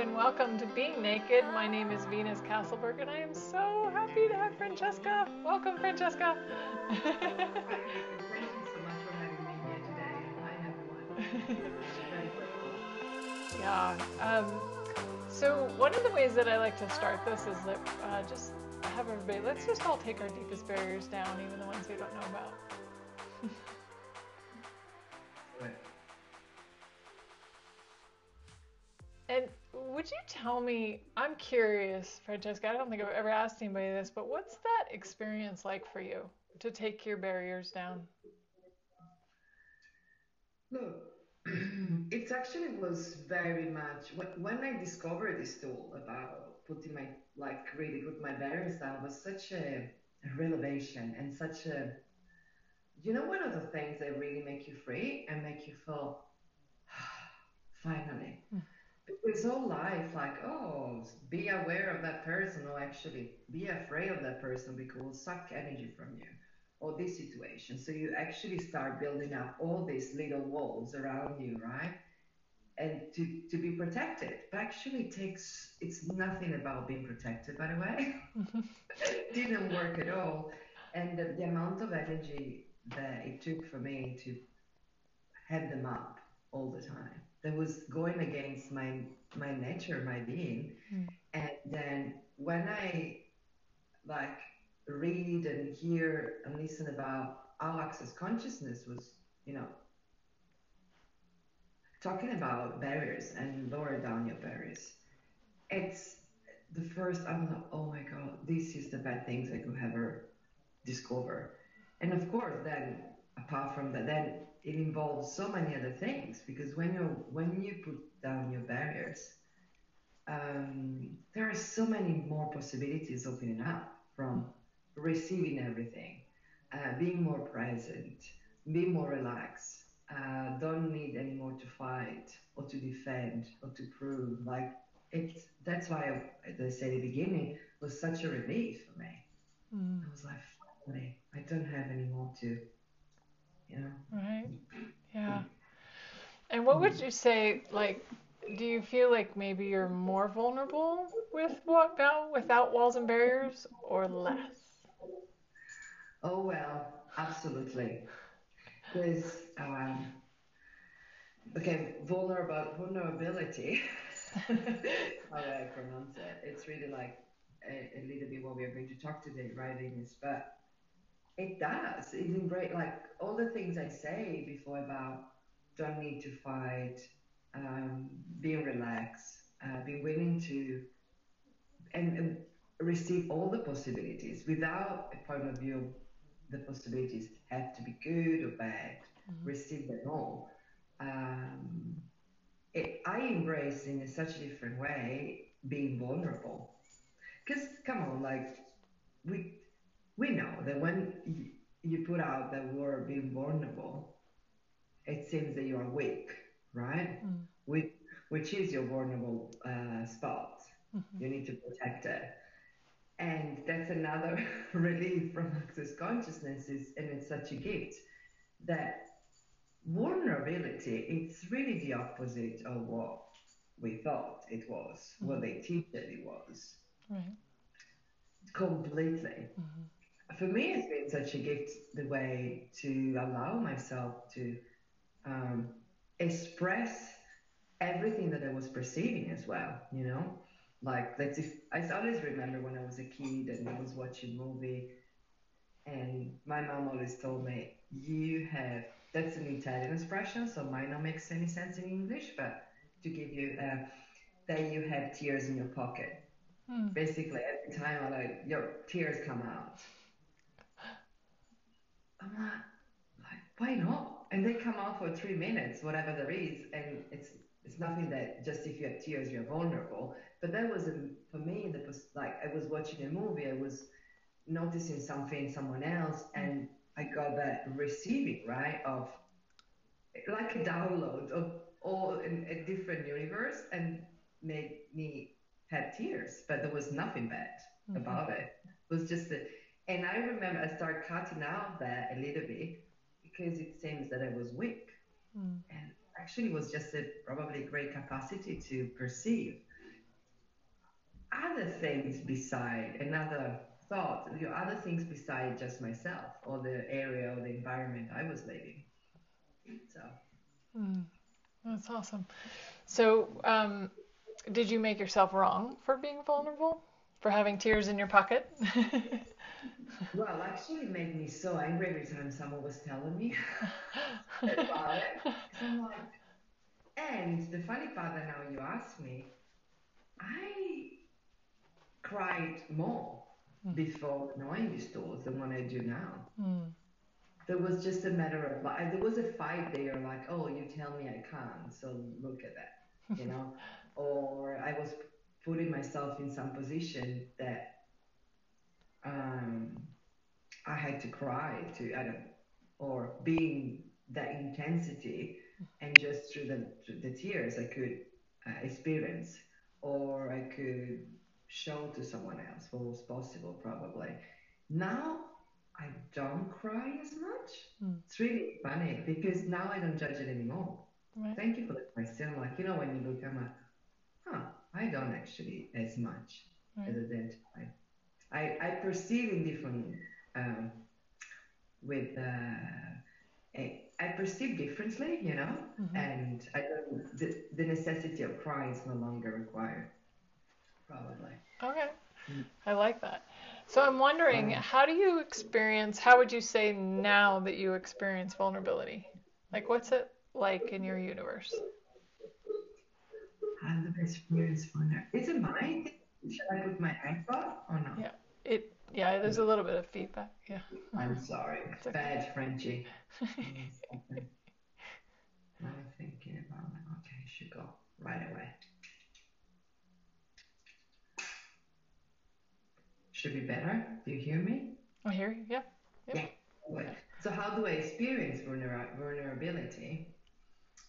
and welcome to Being Naked. My name is Venus Castleberg and I am so happy to have Francesca. Welcome, Francesca. Thank you so much for having me here today. Hi, everyone. Yeah. Um, so, one of the ways that I like to start this is that uh, just have everybody, let's just all take our deepest barriers down, even the ones we don't know about. Tell me, I'm curious, Francesca, I don't think I've ever asked anybody this, but what's that experience like for you to take your barriers down? Look, it actually was very much when, I discovered this tool about putting my like really put my barriers down was such a, a revelation and such a you know one of the things that really make you free and make you feel finally hmm. It's all life, like, oh, be aware of that person, or actually be afraid of that person because it will suck energy from you, or this situation. So you actually start building up all these little walls around you, right? And to, to be protected. But actually, it takes, it's nothing about being protected, by the way. it didn't work at all. And the, the amount of energy that it took for me to head them up all the time. That was going against my my nature, my being. Mm. And then when I like read and hear and listen about access consciousness was, you know, talking about barriers and lower down your barriers. It's the first I'm like, oh my god, this is the bad things I could ever discover. And of course then apart from that then it involves so many other things because when you when you put down your barriers, um, there are so many more possibilities opening up from receiving everything, uh, being more present, being more relaxed. Uh, don't need anymore to fight or to defend or to prove. Like it's that's why, as I said at the beginning, was such a relief for me. Mm. I was like, finally, I don't have anymore to, you know. Right? Yeah. And what would you say, like, do you feel like maybe you're more vulnerable with what now without walls and barriers or less? Oh well, absolutely. Because um, okay, vulnerable vulnerability. how do I pronounce it? It's really like a, a little bit what we are going to talk today, right, Ines? But it does. It embrace like all the things I say before about don't need to fight, um, being relaxed, uh, being willing to and, and receive all the possibilities without a point of view. The possibilities have to be good or bad. Receive them all. Um, it, I embrace in such a different way being vulnerable. Because come on, like we we know that when you, put out the word being vulnerable, it seems that you are weak, right? Mm. Which, which is your vulnerable uh, spot. Mhm. You need to protect it. And that's another relief from access consciousness is, and it's such a gift that vulnerability, it's really the opposite of what we thought it was, what they teach that it was. Right. Completely. Mhm. For me, it's been such a gift the way to allow myself to um, express everything that I was perceiving as well, you know? Like, let's if I always remember when I was a kid and I was watching a movie, and my mom always told me, You have that's an Italian expression, so might not make any sense in English, but to give you uh, that you have tears in your pocket. Mm. Basically, every time I like your tears come out. I'm like, like, why not? And they come out for three minutes, whatever there is, and it's it's nothing that just if you have tears you're vulnerable. But that was a, for me the like I was watching a movie, I was noticing something in someone else, and I got that receiving right of like a download of all in a different universe, and made me have tears. But there was nothing bad Mhm. about it. It was just a, and I remember I started cutting out that a little bit because it seems that I was weak Mm. and actually it was just a probably great capacity to perceive other things beside another thought, you know, other things beside just myself or the area or the environment I was living. So. Mm, that's awesome. So, um, did you make yourself wrong for being vulnerable? For having tears in your pocket? well, actually, it made me so angry every time someone was telling me about it. I'm like, and the funny part that now you ask me, I cried more mm. before knowing these tools than what I do now. Mm. There was just a matter of like there was a fight there, like, oh, you tell me I can't, so look at that, you know, or I was putting myself in some position that um, I had to cry to, I don't, or being that intensity, and just through the through the tears I could uh, experience, or I could show to someone else what was possible probably. Now I don't cry as much. Mm. It's really funny because now I don't judge it anymore. Right. Thank you for the question. Like, you know, when you look, I'm like, huh, I don't actually as much right. as I did. I, I, perceive in different, um, with, uh, I, I perceive differently, you know, mm-hmm. and I don't, the, the necessity of crying is no longer required probably. Okay. I like that. So I'm wondering, um, how do you experience, how would you say now that you experience vulnerability? Like, what's it like in your universe? How do I experience vulnerability? Is it mine? Should I put my iPod or not? Yeah. Yeah, there's a little bit of feedback. Yeah. I'm sorry. It's okay. Bad Frenchie. I'm thinking about it. Okay, should go right away. Should be better. Do you hear me? I hear you. Yeah. Yeah. yeah. So how do I experience vulner- vulnerability?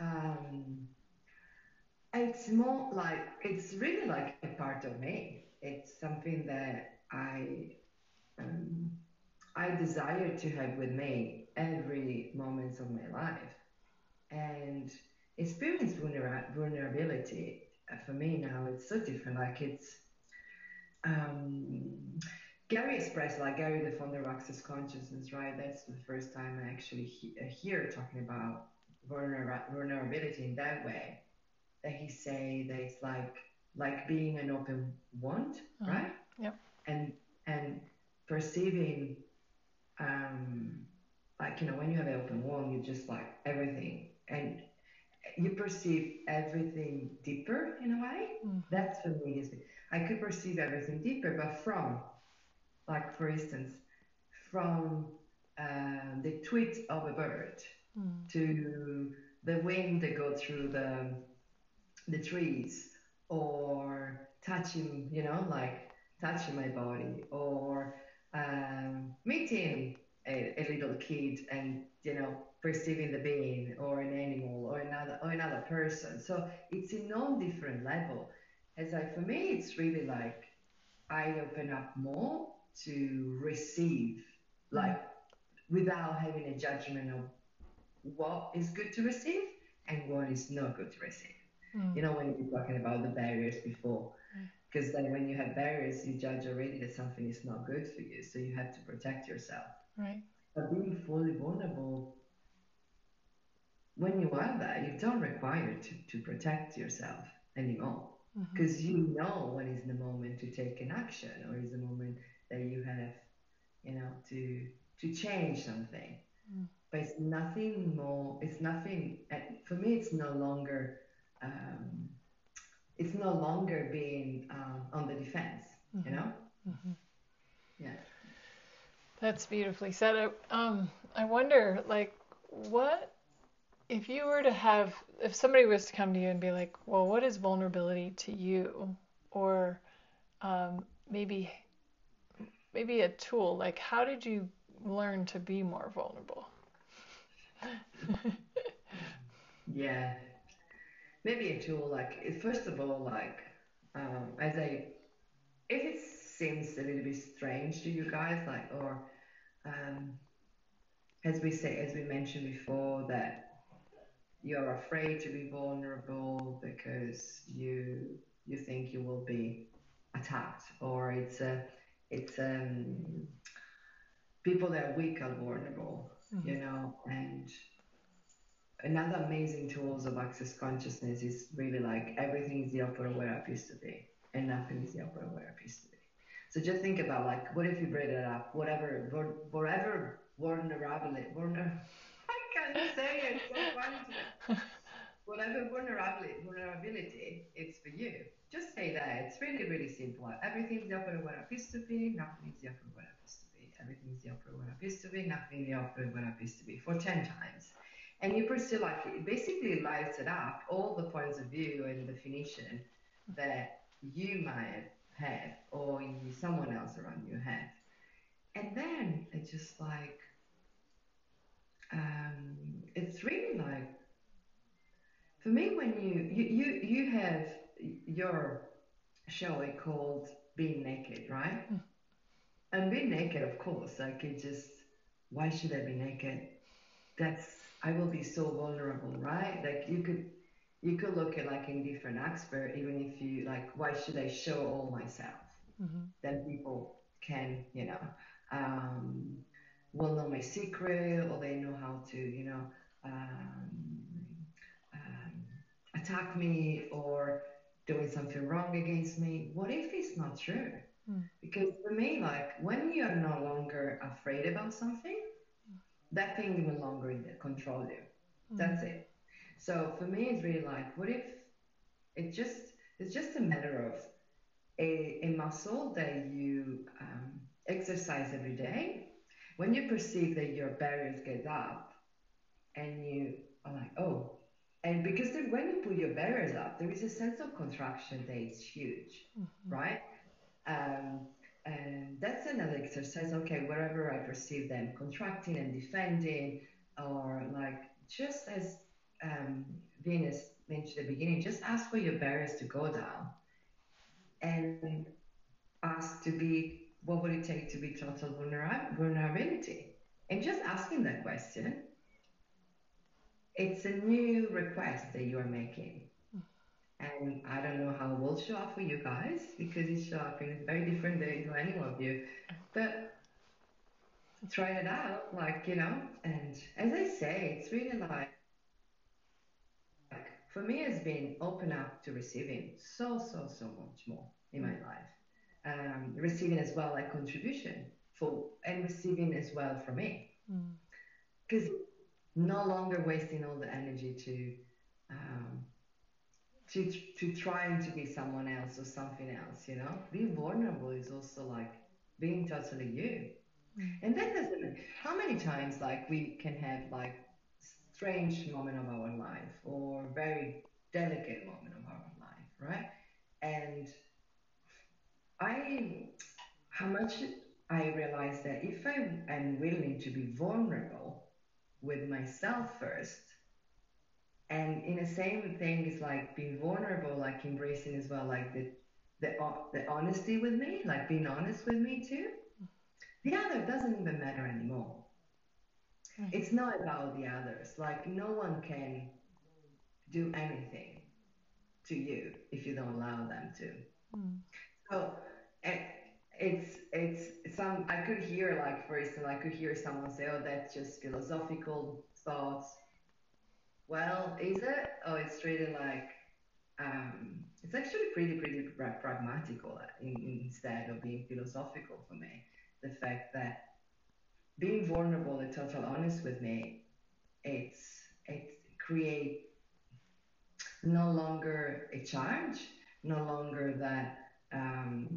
Um, it's more like it's really like a part of me. It's something that I um, I desire to have with me every moment of my life, and experience vulner- vulnerability uh, for me now. It's so different. Like it's um, Gary expressed, like Gary, the founder of Access Consciousness, right? That's the first time I actually he- uh, hear talking about vulner- vulnerability in that way. That he say that it's like like being an open wound, uh-huh. right? Yep. And and perceiving, um, like you know, when you have an open wound, you just like everything, and you perceive everything deeper in a way. Mm. That's for me is I could perceive everything deeper, but from, like for instance, from uh, the tweet of a bird mm. to the wind that go through the the trees, or touching, you know, like touching my body, or um, meeting a, a little kid and you know perceiving the being or an animal or another or another person. So it's a non different level As like for me, it's really like I open up more to receive, like without having a judgment of what is good to receive and what is not good to receive. Mm. You know, when you were talking about the barriers before, because then when you have barriers, you judge already that something is not good for you, so you have to protect yourself. Right. But being fully vulnerable, when you are that, you don't require to, to protect yourself anymore because mm-hmm. you know when is the moment to take an action or is the moment that you have you know to to change something mm. but it's nothing more it's nothing for me it's no longer um, it's no longer being um, on the defense mm-hmm. you know? Mm-hmm. yeah. That's beautifully said. Um, i wonder like what if you were to have if somebody was to come to you and be like well what is vulnerability to you? Or um, maybe maybe a tool like how did you learn to be more vulnerable? Yeah maybe a tool like first of all like um, as a if it seems a little bit strange to you guys like or um, as we say as we mentioned before that you're afraid to be vulnerable because you you think you will be attacked or it's a it's um people that are weak are vulnerable mm-hmm. you know and another amazing tools of access consciousness is really like everything is the upper used to be and nothing is the upper used to be. So just think about like what if you break it up? Whatever whatever vulnerability vulner I can't say it so funny. Whatever vulnerability vulnerability it's for you. Just say that. It's really really simple. Everything's the upper where it used to be nothing is the upper where it used to be. Everything's the upper where it used to be nothing is the upper where it used to be. For 10 times and you pursue like it basically lights it up all the points of view and definition that you might have or you, someone else around you have. And then it's just like um, it's really like for me when you you you, you have your show it called being naked right? Mm. and being naked of course like it just why should i be naked? That's I will be so vulnerable, right? Like you could you could look at like in different aspects, even if you like, why should I show all myself? Mm-hmm. Then people can, you know, um, will know my secret or they know how to, you know, um, um, attack me or doing something wrong against me. What if it's not true? Mm. Because for me, like when you're no longer afraid about something, that thing will no longer control you. Mm-hmm. That's it. So for me, it's really like, what if it just it's just a matter of a, a muscle that you um, exercise every day. When you perceive that your barriers get up, and you are like, oh, and because then when you put your barriers up, there is a sense of contraction that is huge, mm-hmm. right? Um, and that's another exercise. Okay, wherever I perceive them contracting and defending, or like just as um, Venus mentioned at the beginning, just ask for your barriers to go down and ask to be what would it take to be total vulnerability? And just asking that question, it's a new request that you are making. And I don't know how it will show up for you guys because it show up in a very different way to any of you. But try it out, like, you know, and as I say, it's really like, like for me, it's been open up to receiving so, so, so much more in my life. Um, receiving as well like contribution for and receiving as well from me because mm. no longer wasting all the energy to um, to to trying to be someone else or something else you know? Being vulnerable is also like being totally you. Mm. and that doesn't how many times like we can have like strange moment of our life or very delicate moment of our life right? And i how much i realize that if i am willing to be vulnerable with myself first and in the same thing is like being vulnerable like embracing as well like the the, the honesty with me like being honest with me too. The other doesn't even matter anymore. Mm-hmm. it's not about the others. Like no one can do anything to you if you don't allow them to. Mm. so it's it's some i could hear like for instance i could hear someone say oh that's just philosophical thoughts well, is it? Oh, it's really like um, it's actually pretty pretty pragmatical in, instead of being philosophical for me. The fact that being vulnerable and total honest with me, it's it create no longer a charge, no longer that um,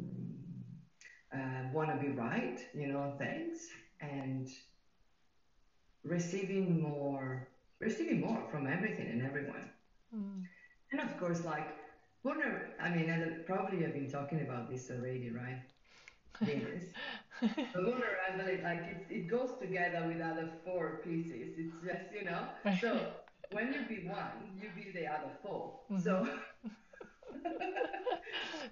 uh, want to be right, you know, things, and receiving more receiving more from everything and everyone. Mm. And of course, like, vulner- I mean, and probably I've been talking about this already, right? Venus. the vulnerability, like, it, it goes together with other four pieces. It's just, you know, so when you be one, you be the other 4 mm-hmm. So.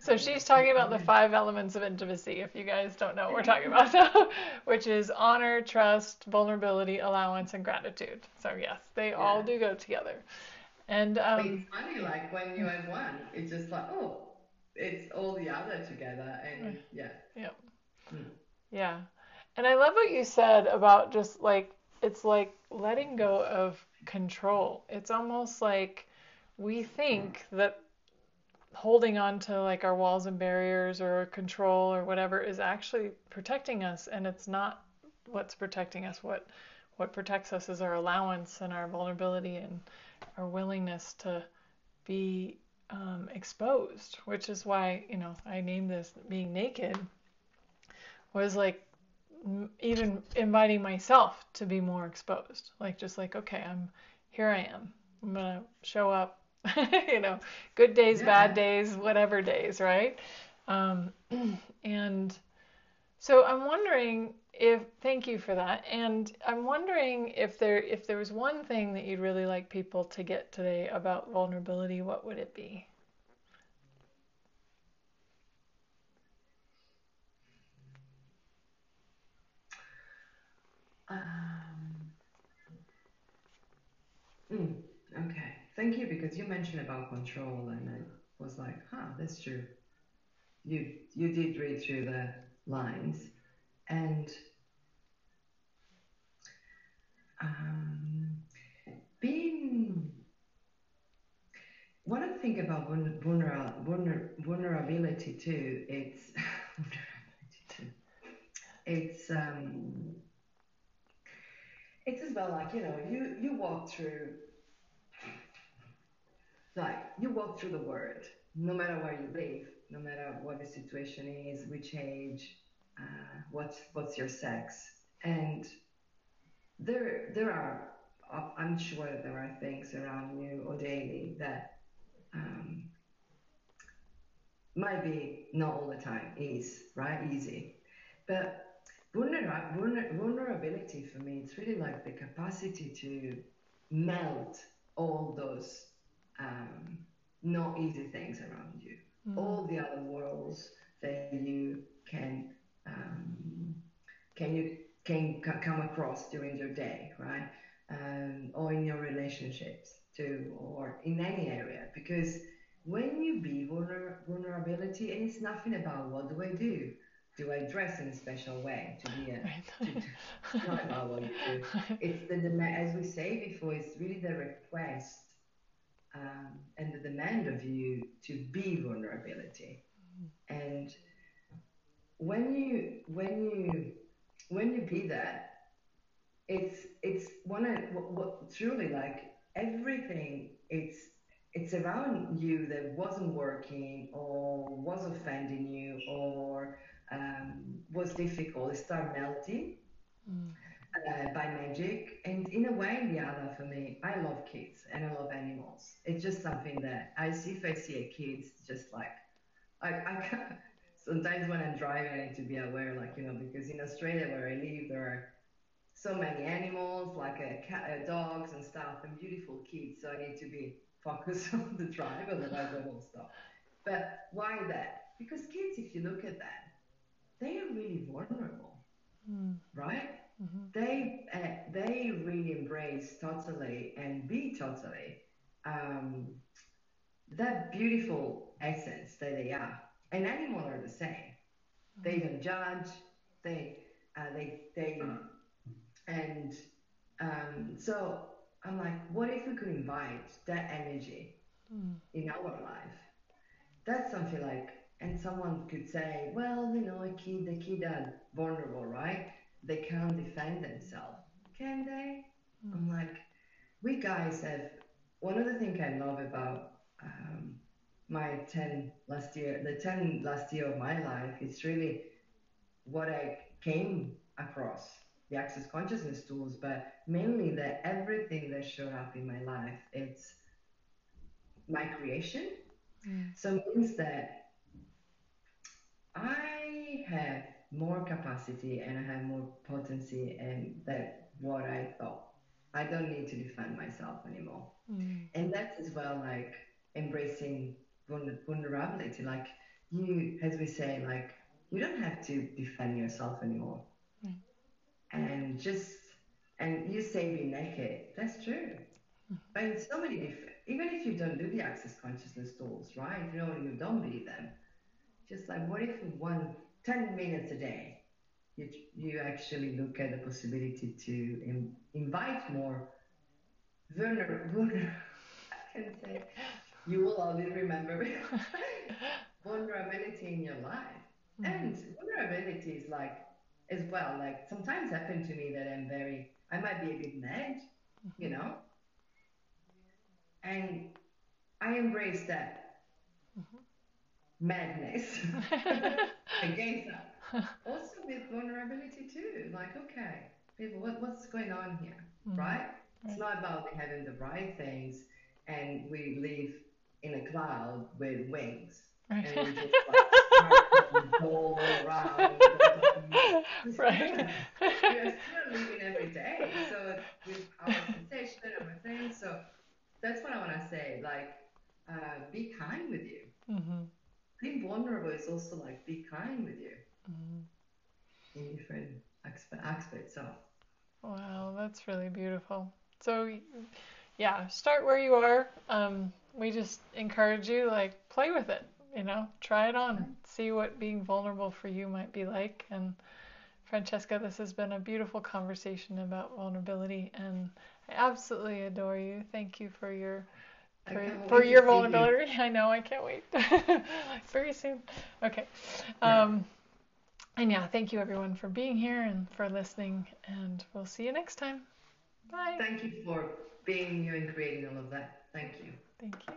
So she's talking about the five elements of intimacy, if you guys don't know what we're talking about, which is honor, trust, vulnerability, allowance, and gratitude. So yes, they yeah. all do go together. And um, it's funny, like when you have one, it's just like, oh, it's all the other together, and yeah. Yeah. Mm. Yeah. And I love what you said about just like it's like letting go of control. It's almost like we think that holding on to like our walls and barriers or control or whatever is actually protecting us and it's not what's protecting us what what protects us is our allowance and our vulnerability and our willingness to be um, exposed which is why you know i named this being naked was like even inviting myself to be more exposed. Like just like, okay, I'm here I am. I'm gonna show up, you know, good days, yeah. bad days, whatever days, right? Um, and so I'm wondering if thank you for that. And I'm wondering if there if there was one thing that you'd really like people to get today about vulnerability, what would it be? Um, mm, okay, thank you because you mentioned about control, and I was like, huh, that's true. You you did read through the lines, and um, being of the things about vulner, vulner, vulnerability too, it's. It's um, it's as well like you know you you walk through like you walk through the world no matter where you live no matter what the situation is which age uh, what's what's your sex. And there there are i'm sure there are things around you or daily that um, might be not all the time is right? Easy. But vulnerability for me, it's really like the capacity to melt all those um, not easy things around you, mm. all the other worlds that you can um, can you can come across during your day, right? Um, or in your relationships too, or in any area, because when you be vulner- vulnerability, and it's nothing about what do I do, do I dress in a special way to be a right. to, not about what you do. It's the demand, as we say before, it's really the request um, and the demand of you to be vulnerability. Mm. And when you when you when you be that, it's it's one of what, what truly like everything. It's it's around you that wasn't working or was offending you or um, was difficult. It started melting mm. Uh, by magic. And in a way, in the other, for me, I love kids and I love animals. It's just something that I see if I see a kid, just like, I, I sometimes when I'm driving, I need to be aware, like, you know, because in Australia where I live, there are so many animals, like a cat, uh, dogs and stuff, and beautiful kids. So I need to be focused on the drive, otherwise I will stop. But why that? Because kids, if you look at that, they are really vulnerable, mm. right? Mm-hmm. They uh, they really embrace totally and be totally um, that beautiful essence that they are. And animals are the same. Mm-hmm. They don't judge. They uh, they they and um, so I'm like, what if we could invite that energy mm. in our life? That's something like and someone could say, well, you know, a kid, the kid are vulnerable, right? They can't defend themselves. Can they? Mm. I'm like, we guys have, one of the things I love about um, my 10 last year, the 10 last year of my life, it's really what I came across, the access consciousness tools, but mainly that everything that showed up in my life, it's my creation. Mm. So it means that I have more capacity and I have more potency and that what I thought. I don't need to defend myself anymore. Mm. And that's as well like embracing vulnerability. Like you, as we say, like you don't have to defend yourself anymore. Mm. And just, and you say be naked, that's true. Mm. But in so many different, even if you don't do the access consciousness tools, right? You know, you don't believe them just like what if one 10 minutes a day you, you actually look at the possibility to in, invite more vulnerable I can say you will only remember vulnerability in your life mm-hmm. and vulnerability is like as well like sometimes happen to me that I'm very I might be a bit mad mm-hmm. you know and I embrace that. Madness against that also with vulnerability too. Like, okay, people, what, what's going on here, mm-hmm. right? It's not about having the right things and we live in a cloud with wings. Right. And we just like all around. right. we are still living every day. So with our sensation, everything. So that's what I want to say. Like, uh, be kind with you. Mm-hmm. Being vulnerable is also like be kind with you mm-hmm. in different aspects of. Wow, that's really beautiful. So, yeah, start where you are. Um, we just encourage you, like, play with it. You know, try it on, see what being vulnerable for you might be like. And Francesca, this has been a beautiful conversation about vulnerability, and I absolutely adore you. Thank you for your for, for your vulnerability. You. I know, I can't wait. Very soon. Okay. Um, and yeah, thank you everyone for being here and for listening, and we'll see you next time. Bye. Thank you for being here and creating all of that. Thank you. Thank you.